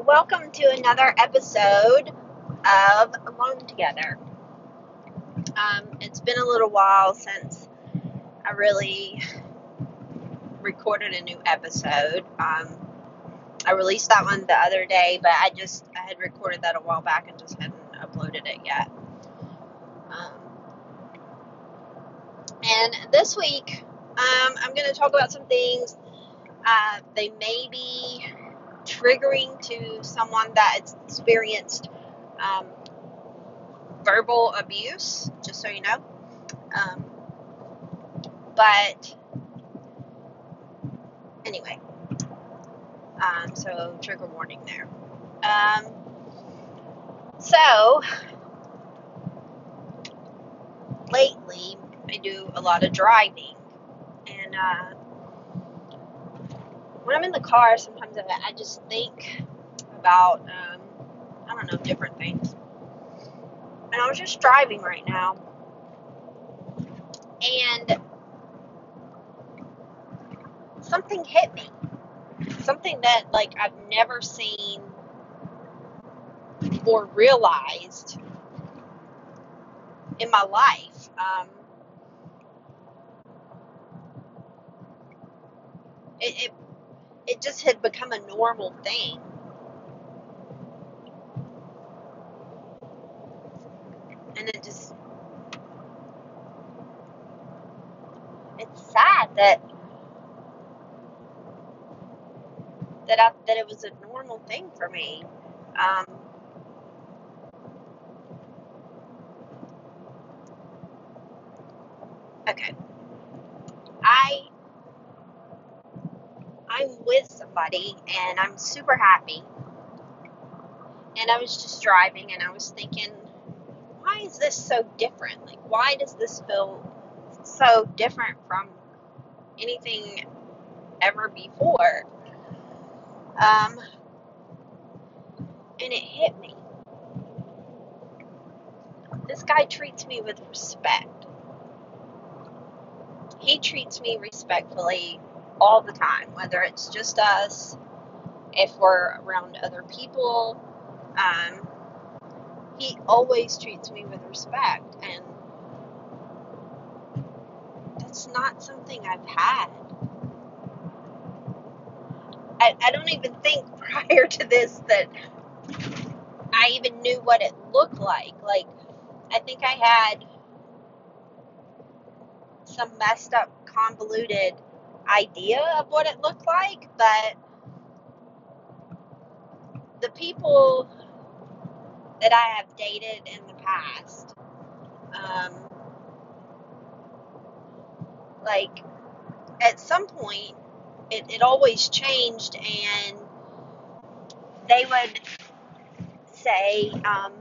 Welcome to another episode of Alone Together. Um, it's been a little while since I really recorded a new episode. Um, I released that one the other day, but I just I had recorded that a while back and just hadn't uploaded it yet. Um, and this week, um, I'm going to talk about some things. Uh, they may be triggering to someone that experienced um, verbal abuse, just so you know. Um, but anyway, um, so trigger warning there. Um, so lately, I do a lot of driving, and uh, when I'm in the car, sometimes I, I just think about, um, I don't know, different things. And I was just driving right now, and something hit me. Something that, like, I've never seen or realized in my life. Um, it, it it just had become a normal thing. And it just it's sad that that I, that it was a normal thing for me. Um, okay, I I'm with somebody and I'm super happy. And I was just driving and I was thinking, why is this so different? Like, why does this feel so different from anything ever before? Um, and it hit me. This guy treats me with respect. He treats me respectfully all the time, whether it's just us, if we're around other people. Um, he always treats me with respect, and that's not something I've had. I, I don't even think prior to this that I even knew what it looked like. Like, I think I had some messed up, convoluted idea of what it looked like, but the people that I have dated in the past, um, like at some point, it, it always changed, and they would say um,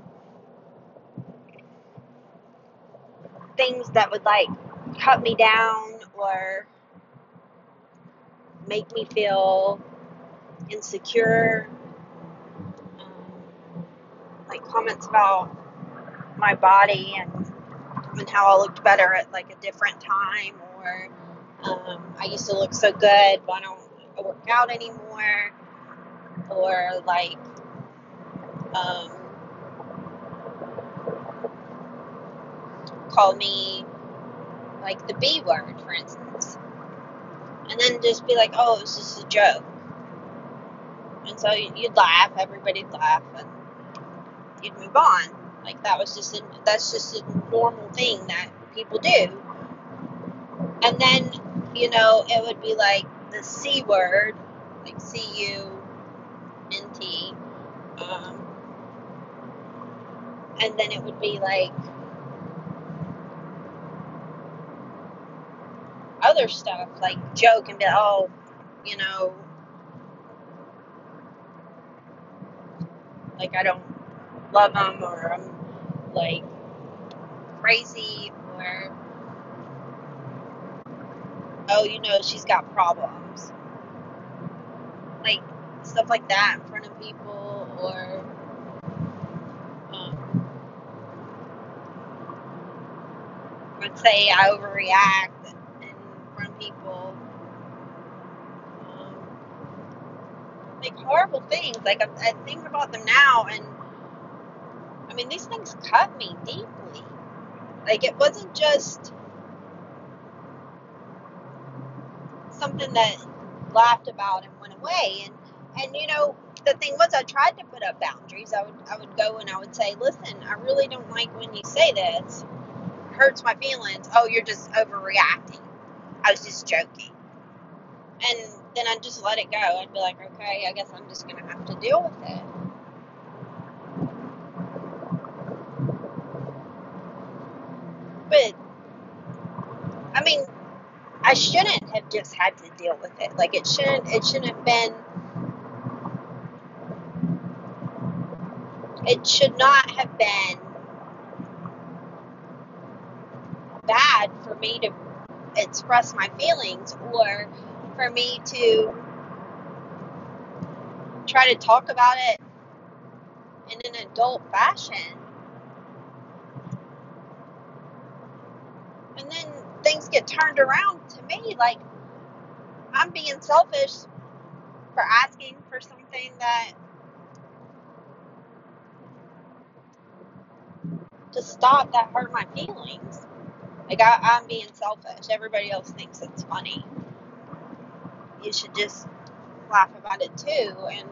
things that would like cut me down or make me feel insecure. Um, like comments about my body and and how I looked better at like a different time, or um, I used to look so good, I don't I work out anymore, or like um, call me like the B word, for instance and then just be like, oh, it was just a joke. And so you'd laugh, everybody'd laugh, and you'd move on. Like that was just a, that's just a normal thing that people do. And then, you know, it would be like the C word, like C U N T. Um, and then it would be like other stuff, like joke and be like, oh, you know, like I don't love them or I'm like crazy or oh, you know, she's got problems. Like stuff like that in front of people or um, would say I overreact people. Um, like horrible things. Like I, I think about them now, and I mean these things cut me deeply. Like it wasn't just something that laughed about and went away. And and you know the thing was I tried to put up boundaries. I would I would go and I would say, listen, I really don't like when you say this. It hurts my feelings. Oh, you're just overreacting. I was just joking. And then I'd just let it go. I'd be like, okay, I guess I'm just gonna have to deal with it. But I mean, I shouldn't have just had to deal with it. Like it shouldn't it shouldn't have been it should not have been bad for me to express my feelings or for me to try to talk about it in an adult fashion. And then things get turned around to me like I'm being selfish for asking for something that to stop that hurt my feelings. Like I, I'm being selfish. Everybody else thinks it's funny. You should just laugh about it too. And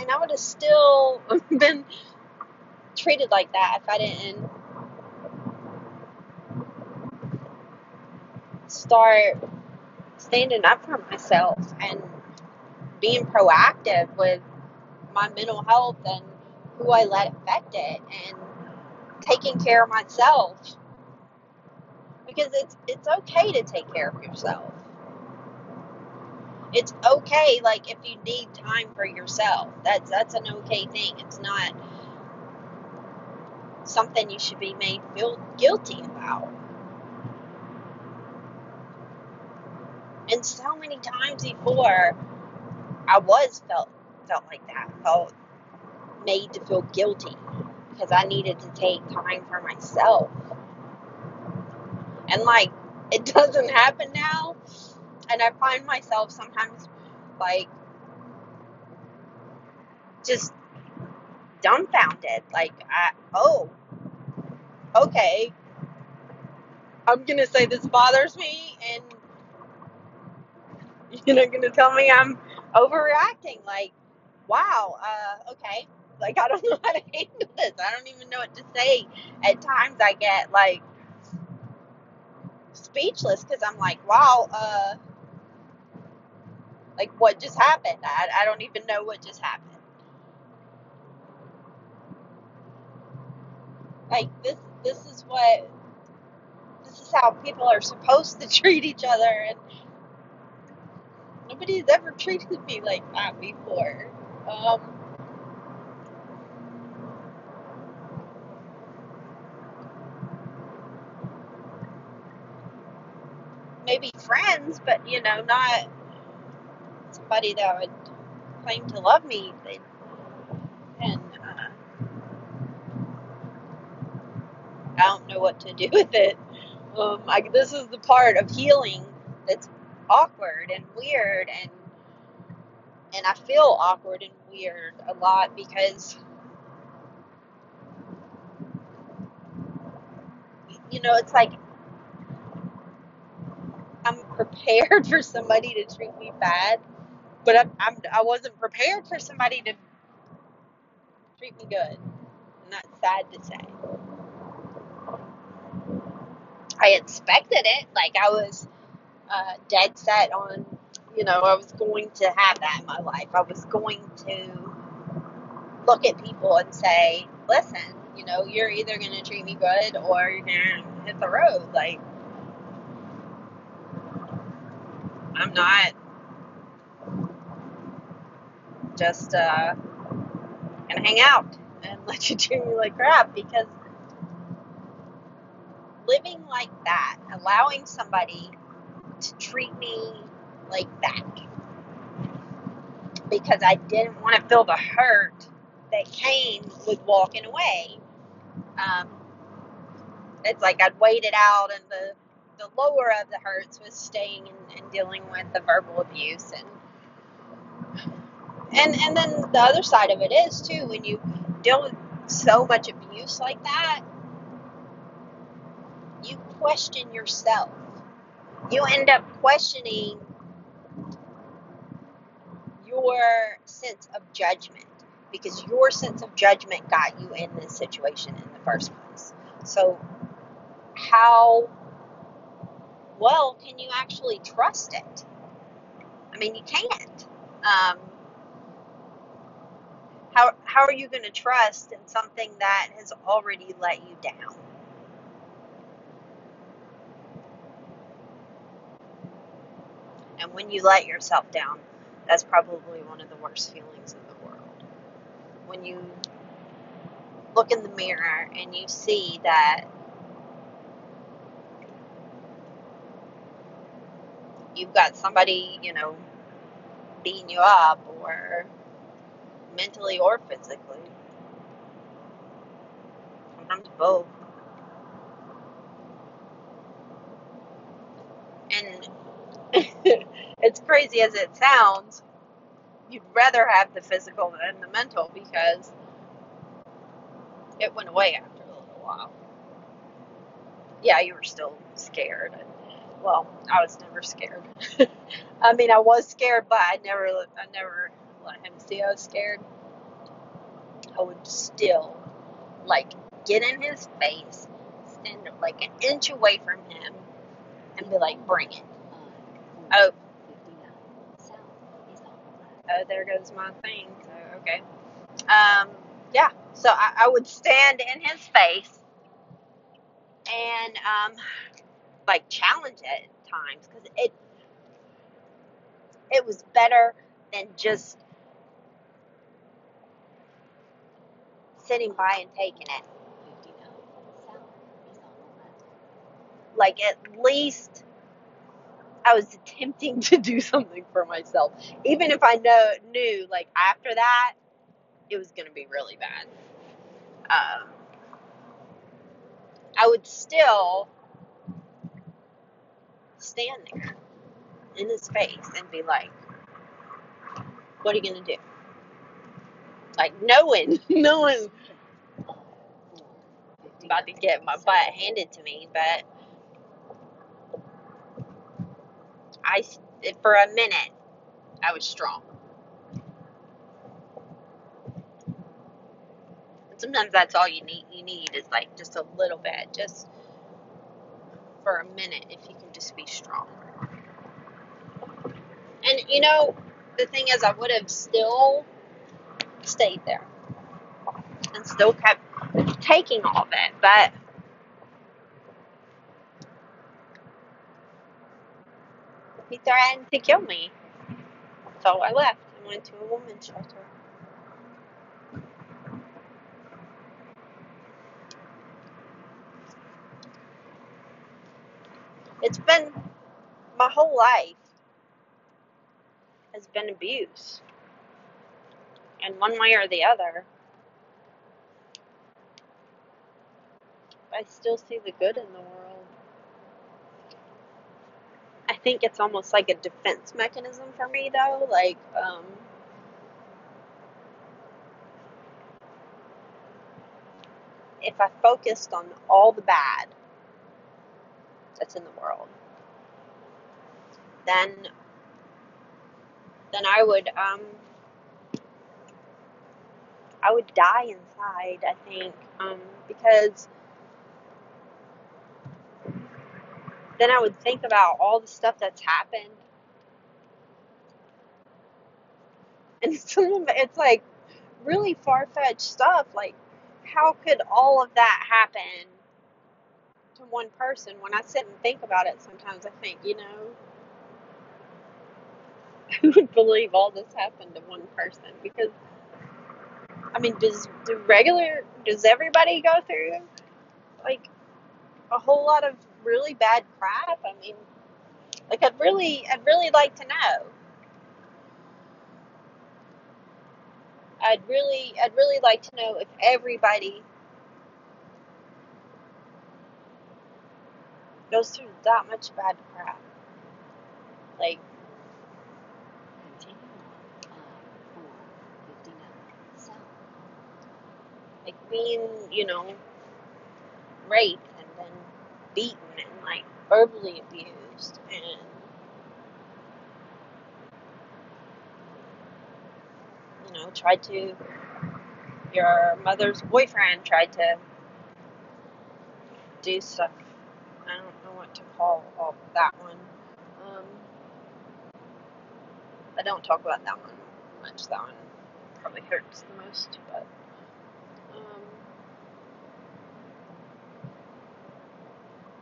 and I would have still been treated like that if I didn't start standing up for myself and being proactive with my mental health and who I let affect it and taking care of myself because it's it's okay to take care of yourself. It's okay like if you need time for yourself. That's that's an okay thing. It's not something you should be made feel guilty about. And so many times before I was felt felt like that. Felt made to feel guilty because I needed to take time for myself. And like it doesn't happen now. And I find myself sometimes like just dumbfounded. Like, I, oh, okay. I'm going to say this bothers me, and you're not going to tell me I'm overreacting. Like, wow, uh, okay. Like, I don't know how to handle this. I don't even know what to say. At times, I get like speechless because I'm like, wow, uh, like what just happened? I, I don't even know what just happened. Like this, this is what, this is how people are supposed to treat each other, and nobody's ever treated me like that before. Um, maybe friends, but you know, not somebody that would claim to love me. And uh, I don't know what to do with it. Um, this is the part of healing that's awkward and weird, and and I feel awkward and weird a lot because you know it's like prepared for somebody to treat me bad, but I'm, I'm I wasn't prepared for somebody to treat me good. And that's sad to say. I expected it. Like I was uh, dead set on, you know, I was going to have that in my life. I was going to look at people and say, listen, you know, you're either going to treat me good or you're going to hit the road. Like, I'm not just uh, to hang out and let you treat me like crap because living like that, allowing somebody to treat me like that. Because I didn't want to feel the hurt that came with walking away. Um, it's like I'd waited out, and the the lower of the hurts was staying and dealing with the verbal abuse, and and and then the other side of it is too when you deal with so much abuse like that, you question yourself. You end up questioning your sense of judgment because your sense of judgment got you in this situation in the first place. So, how well can you actually trust it? I mean, you can't. Um, how, how are you going to trust in something that has already let you down? And when you let yourself down, that's probably one of the worst feelings in the world. When you look in the mirror and you see that you've got somebody, you know, beating you up or mentally or physically. Sometimes both. And it's crazy as it sounds, you'd rather have the physical than the mental because it went away after a little while. Yeah, you were still scared. And, well, I was never scared. I mean, I was scared, but I never, I never let him see I was scared. I would still like get in his face, stand like an inch away from him, and be like, "Bring it." Oh, oh, there goes my thing. So okay, um, yeah. So I, I would stand in his face and um, like challenge it at times because it it was better than just sitting by and taking it. Like at least I was attempting to do something for myself, even if I know knew like after that it was going to be really bad. Um, I would still stand there in his face and be like, "What are you going to do?" Like knowing, knowing about to get my butt handed to me, but I, for a minute, I was strong. And sometimes that's all you need. You need is like just a little bit, just for a minute, if you can just be strong. And you know, the thing is, I would have still stayed there and still kept taking all of it, but he threatened to kill me. So I left and went to a woman's shelter. It's been my whole life has been abuse. And one way or the other, I still see the good in the world. I think it's almost like a defense mechanism for me, though. Like, um, if I focused on all the bad that's in the world, then then I would um I would die inside. I think um because then I would think about all the stuff that's happened, and some of it's like really far fetched stuff. Like, how could all of that happen to one person? When I sit and think about it, sometimes I think, you know, who would believe all this happened to one person? Because I mean, does do regular does everybody go through like a whole lot of really bad crap? I mean, like I'd really I'd really like to know. I'd really I'd really like to know if everybody goes through that much bad crap. Like, Continue on I 459 south. like being, you know, raped and then beaten and like verbally abused and you know tried to your mother's boyfriend tried to do stuff call all that one um, i don't talk about that one much that one probably hurts the most but um,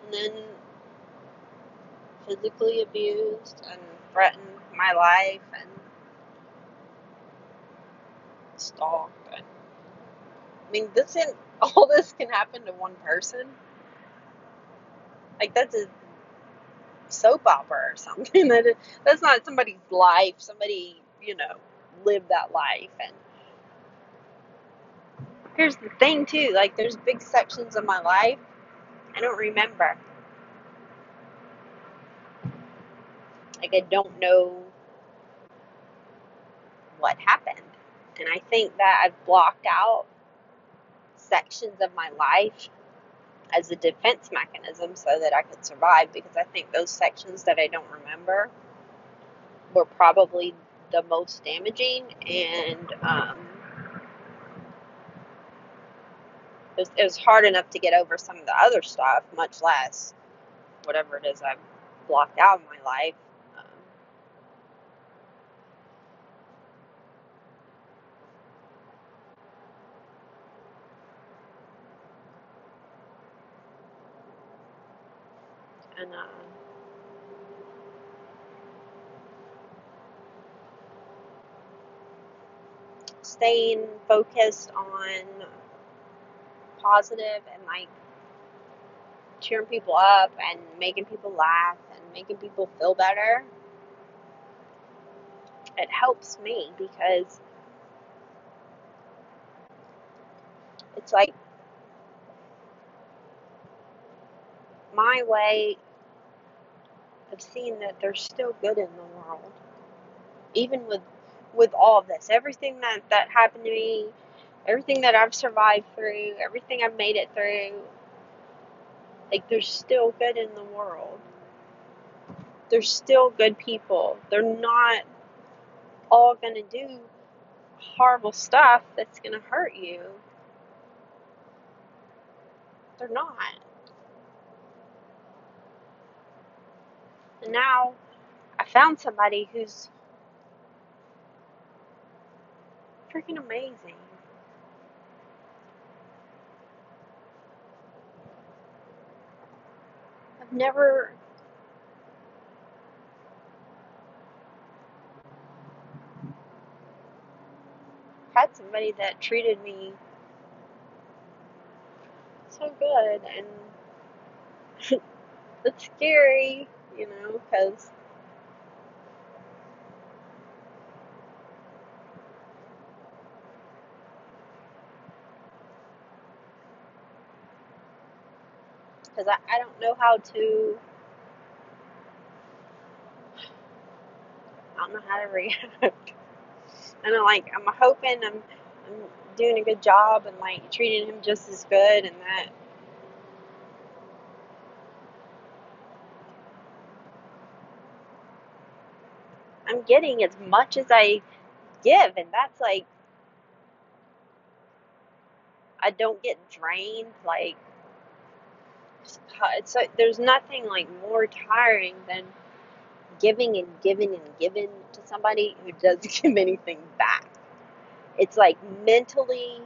and then physically abused and threatened my life and stalked and I mean this isn't all this can happen to one person. Like that's a soap opera or something. That is, that's not somebody's life. Somebody, you know, lived that life and here's the thing too, like there's big sections of my life I don't remember. Like I don't know what happened. And I think that I've blocked out sections of my life as a defense mechanism so that I could survive because I think those sections that I don't remember were probably the most damaging and um, it, was, it was hard enough to get over some of the other stuff, much less whatever it is I've blocked out in my life. Um, and uh, staying focused on positive and like cheering people up and making people laugh and making people feel better, it helps me because it's like my way of seeing that there's still good in the world, even with with all of this, everything that that happened to me, everything that I've survived through, everything I've made it through. Like there's still good in the world. There's still good people. They're not all gonna do horrible stuff that's gonna hurt you. They're not. And now I found somebody who's freaking amazing. I've never had somebody that treated me so good, and it's scary, you know, because because I, I don't know how to I don't know how to react. and I'm like I'm hoping I'm I'm doing a good job and like treating him just as good, and that I'm getting as much as I give, and that's like I don't get drained. Like it's like there's nothing like more tiring than giving and giving and giving to somebody who doesn't give anything back. It's like mentally,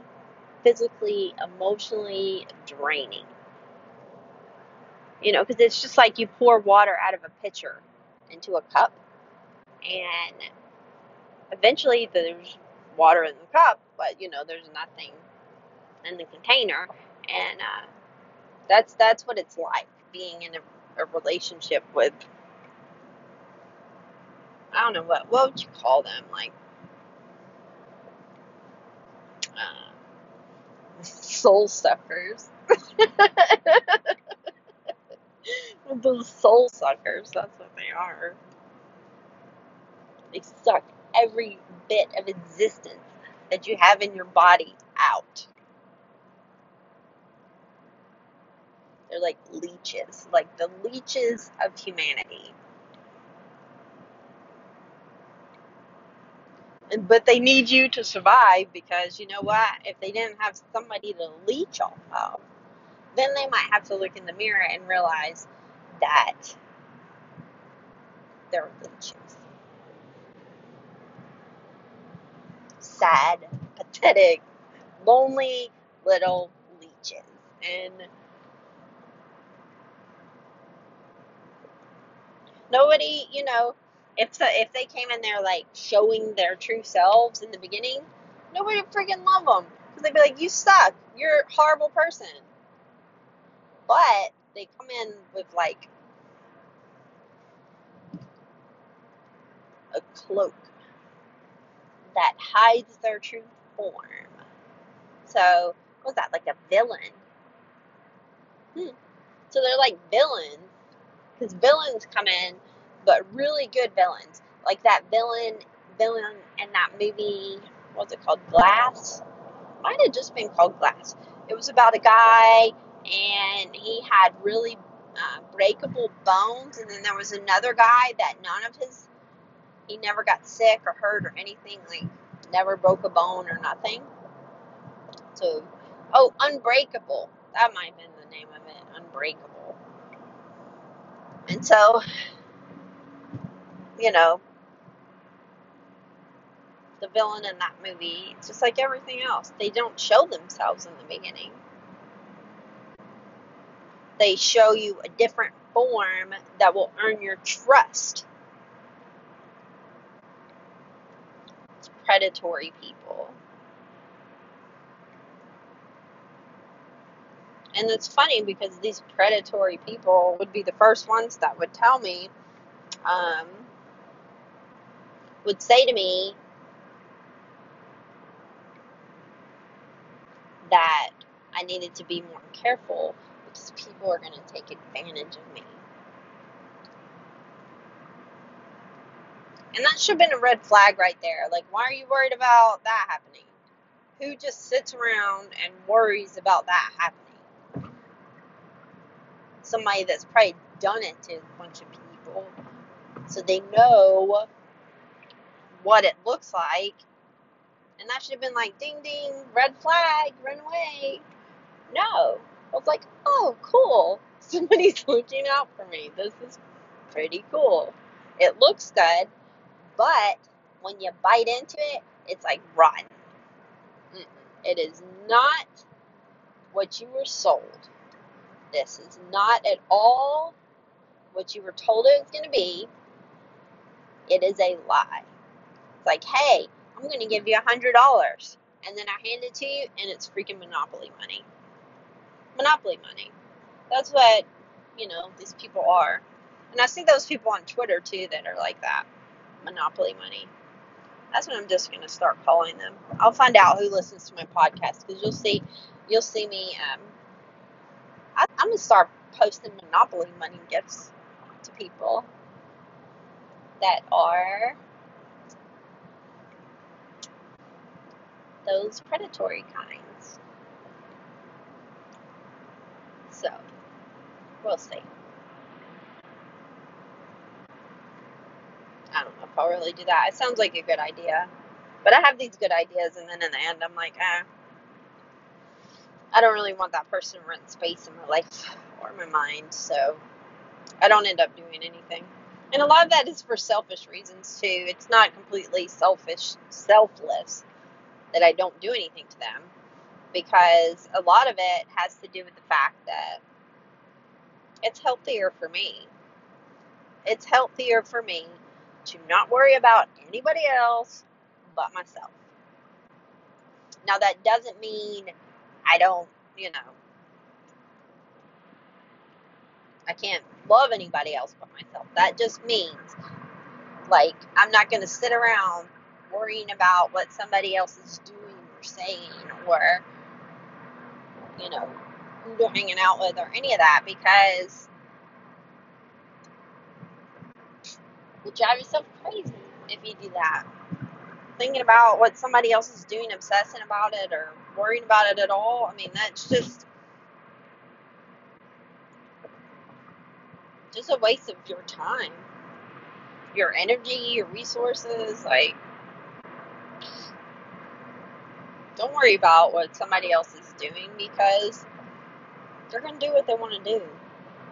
physically, emotionally draining. You know, because it's just like you pour water out of a pitcher into a cup, and eventually there's water in the cup, but you know, there's nothing in the container, and uh, that's that's what it's like being in a, a relationship with I don't know what what would you call them like uh, soul suckers Those soul suckers, that's what they are. They suck every bit of existence that you have in your body out. They're like leeches, like the leeches of humanity. But they need you to survive because you know what? If they didn't have somebody to leech off of, then they might have to look in the mirror and realize that they're leeches. Sad, pathetic, lonely little leeches. And nobody, you know, if the, if they came in there like showing their true selves in the beginning, nobody would freaking love them because they'd be like, "You suck. You're a horrible person." But they come in with like a cloak that hides their true form. So, what's that? Like a villain? Hmm. So they're like villains because villains come in, but really good villains, like that villain villain in that movie. What's it called? Glass. Might have just been called Glass. It was about a guy, and he had really uh, breakable bones, and then there was another guy that none of his he never got sick or hurt or anything, like never broke a bone or nothing. So, oh, Unbreakable. That might have been the name of it, Unbreakable. And so, you know, the villain in that movie, it's just like everything else. They don't show themselves in the beginning. They show you a different form that will earn your trust. It's predatory people. And it's funny because these predatory people would be the first ones that would tell me, um, would say to me that I needed to be more careful because people are going to take advantage of me. And that should have been a red flag right there. Like, why are you worried about that happening? Who just sits around and worries about that happening? Somebody that's probably done it to a bunch of people. So they know what it looks like. And that should have been like, ding ding, red flag, run away. No. I was like, oh, cool. Somebody's looking out for me. This is pretty cool. It looks good, but when you bite into it, it's like rotten. It is not what you were sold. This is not at all what you were told it was going to be. It is a lie. It's like, hey, I'm going to give you a hundred dollars, and then I hand it to you, and it's freaking monopoly money. Monopoly money. That's what you know these people are, and I see those people on Twitter too that are like that. Monopoly money. That's what I'm just going to start calling them. I'll find out who listens to my podcast because you'll see, you'll see me. Um, I, I'm to start posting Monopoly money gifts to people that are those predatory kinds. So, we'll see. I don't know if I'll really do that. It sounds like a good idea. But I have these good ideas, and then in the end, I'm like, eh, I don't really want that person to rent space in my life or my mind, so I don't end up doing anything. And a lot of that is for selfish reasons, too. It's not completely selfish, selfless that I don't do anything to them, because a lot of it has to do with the fact that it's healthier for me. It's healthier for me to not worry about anybody else but myself. Now, that doesn't mean I don't, you know, I can't love anybody else but myself. That just means, like, I'm not going to sit around worrying about what somebody else is doing or saying or, you know, who they're hanging out with or any of that because you drive yourself crazy if you do that. Thinking about what somebody else is doing, obsessing about it, or worrying about it at all. I mean, that's just just a waste of your time, your energy, your resources. Like, don't worry about what somebody else is doing because they're gonna do what they want to do.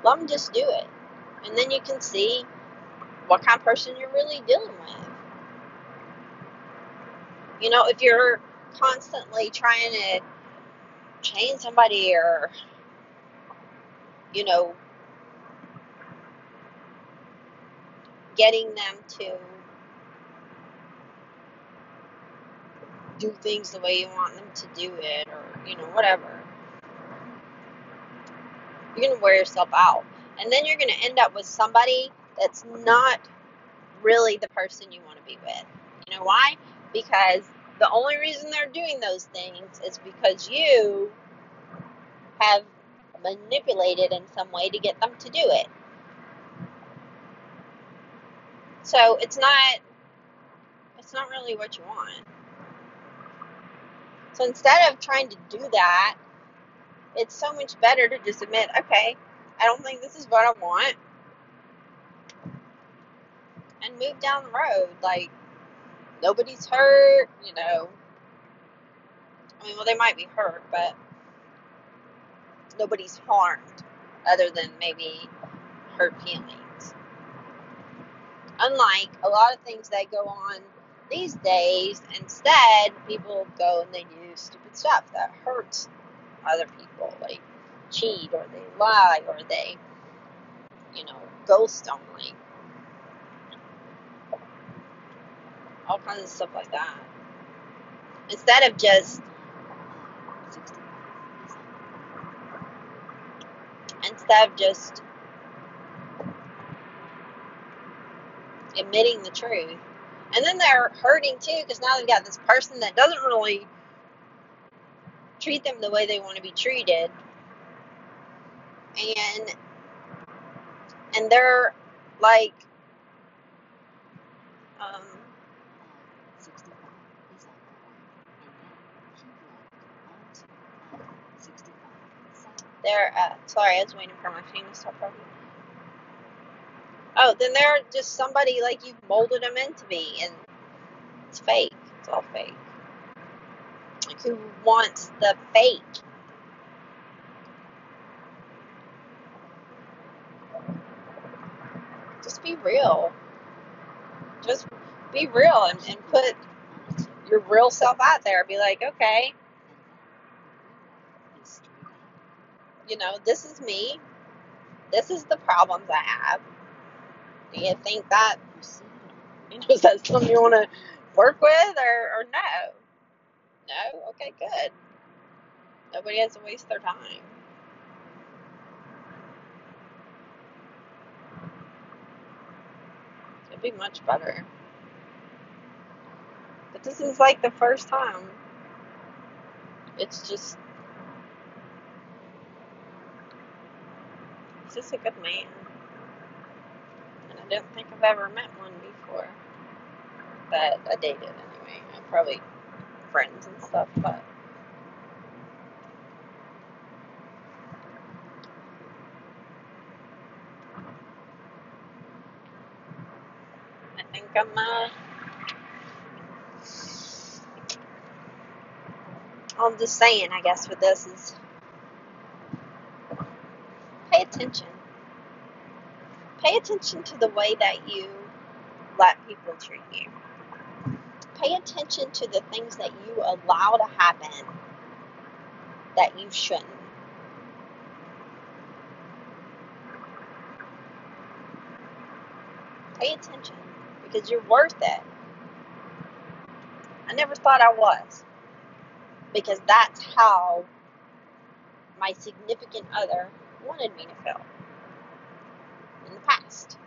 Let them just do it, and then you can see what kind of person you're really dealing with. You know, if you're constantly trying to change somebody or, you know, getting them to do things the way you want them to do it or, you know, whatever, you're going to wear yourself out. And then you're going to end up with somebody that's not really the person you want to be with. You know why? Because the only reason they're doing those things is because you have manipulated in some way to get them to do it. So it's not it's not really what you want. So instead of trying to do that, it's so much better to just admit, okay, I don't think this is what I want and move down the road. Like nobody's hurt, you know. I mean, well, they might be hurt, but nobody's harmed other than maybe hurt feelings. Unlike a lot of things that go on these days, instead, people go and they do stupid stuff that hurts other people, like cheat or they lie or they, you know, ghost on like all kinds of stuff like that. Instead of just instead of just admitting the truth. And then they're hurting too because now they've got this person that doesn't really treat them the way they want to be treated. And and they're like um they're uh, sorry, I was waiting for my phone to stop. Oh, then they're just somebody like you've molded them into be, and it's fake. It's all fake. Like who wants the fake? Just be real. Just be real and, and put your real self out there. Be like, okay, you know, this is me. This is the problems I have. Do you think that, you know, is that something you want to work with or, or no? No? Okay, good. Nobody has to waste their time. It'd be much better. But this is like the first time. It's just, just a good man. And I don't think I've ever met one before. That I dated anyway. I'm probably friends and stuff, but I think I'm, uh, I'm just saying, I guess, with this is attention. Pay attention to the way that you let people treat you. Pay attention to the things that you allow to happen that you shouldn't. Pay attention because you're worth it. I never thought I was because that's how my significant other wanted me to feel in the past.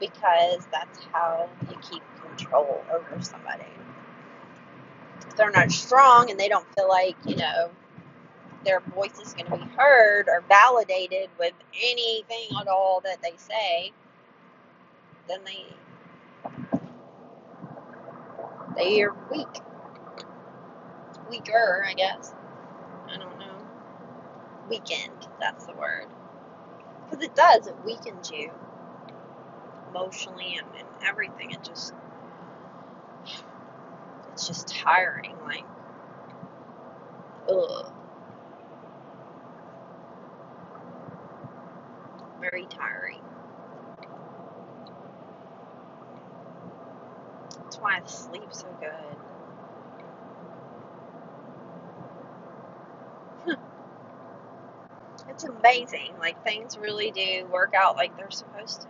Because that's how you keep control over somebody. If they're not strong and they don't feel like, you know, their voice is going to be heard or validated with anything at all that they say, then they they are weak. Weaker, I guess. Weakened, that's the word. Because it does, it weakens you emotionally and, and everything. It just it's just tiring, like ugh. Very tiring. That's why I sleep so good. It's amazing. Like things really do work out like they're supposed to.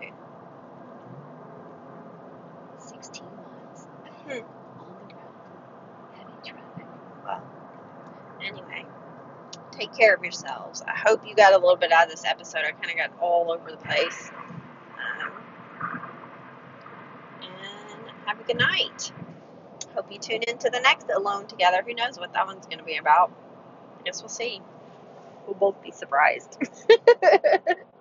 16 miles ahead on the. Heavy traffic. Well, anyway, take care of yourselves. I hope you got a little bit out of this episode. I kind of got all over the place. Um, and have a good night. Hope you tune in to the next Alone Together. Who knows what that one's going to be about? I guess we'll see. We'll both be surprised.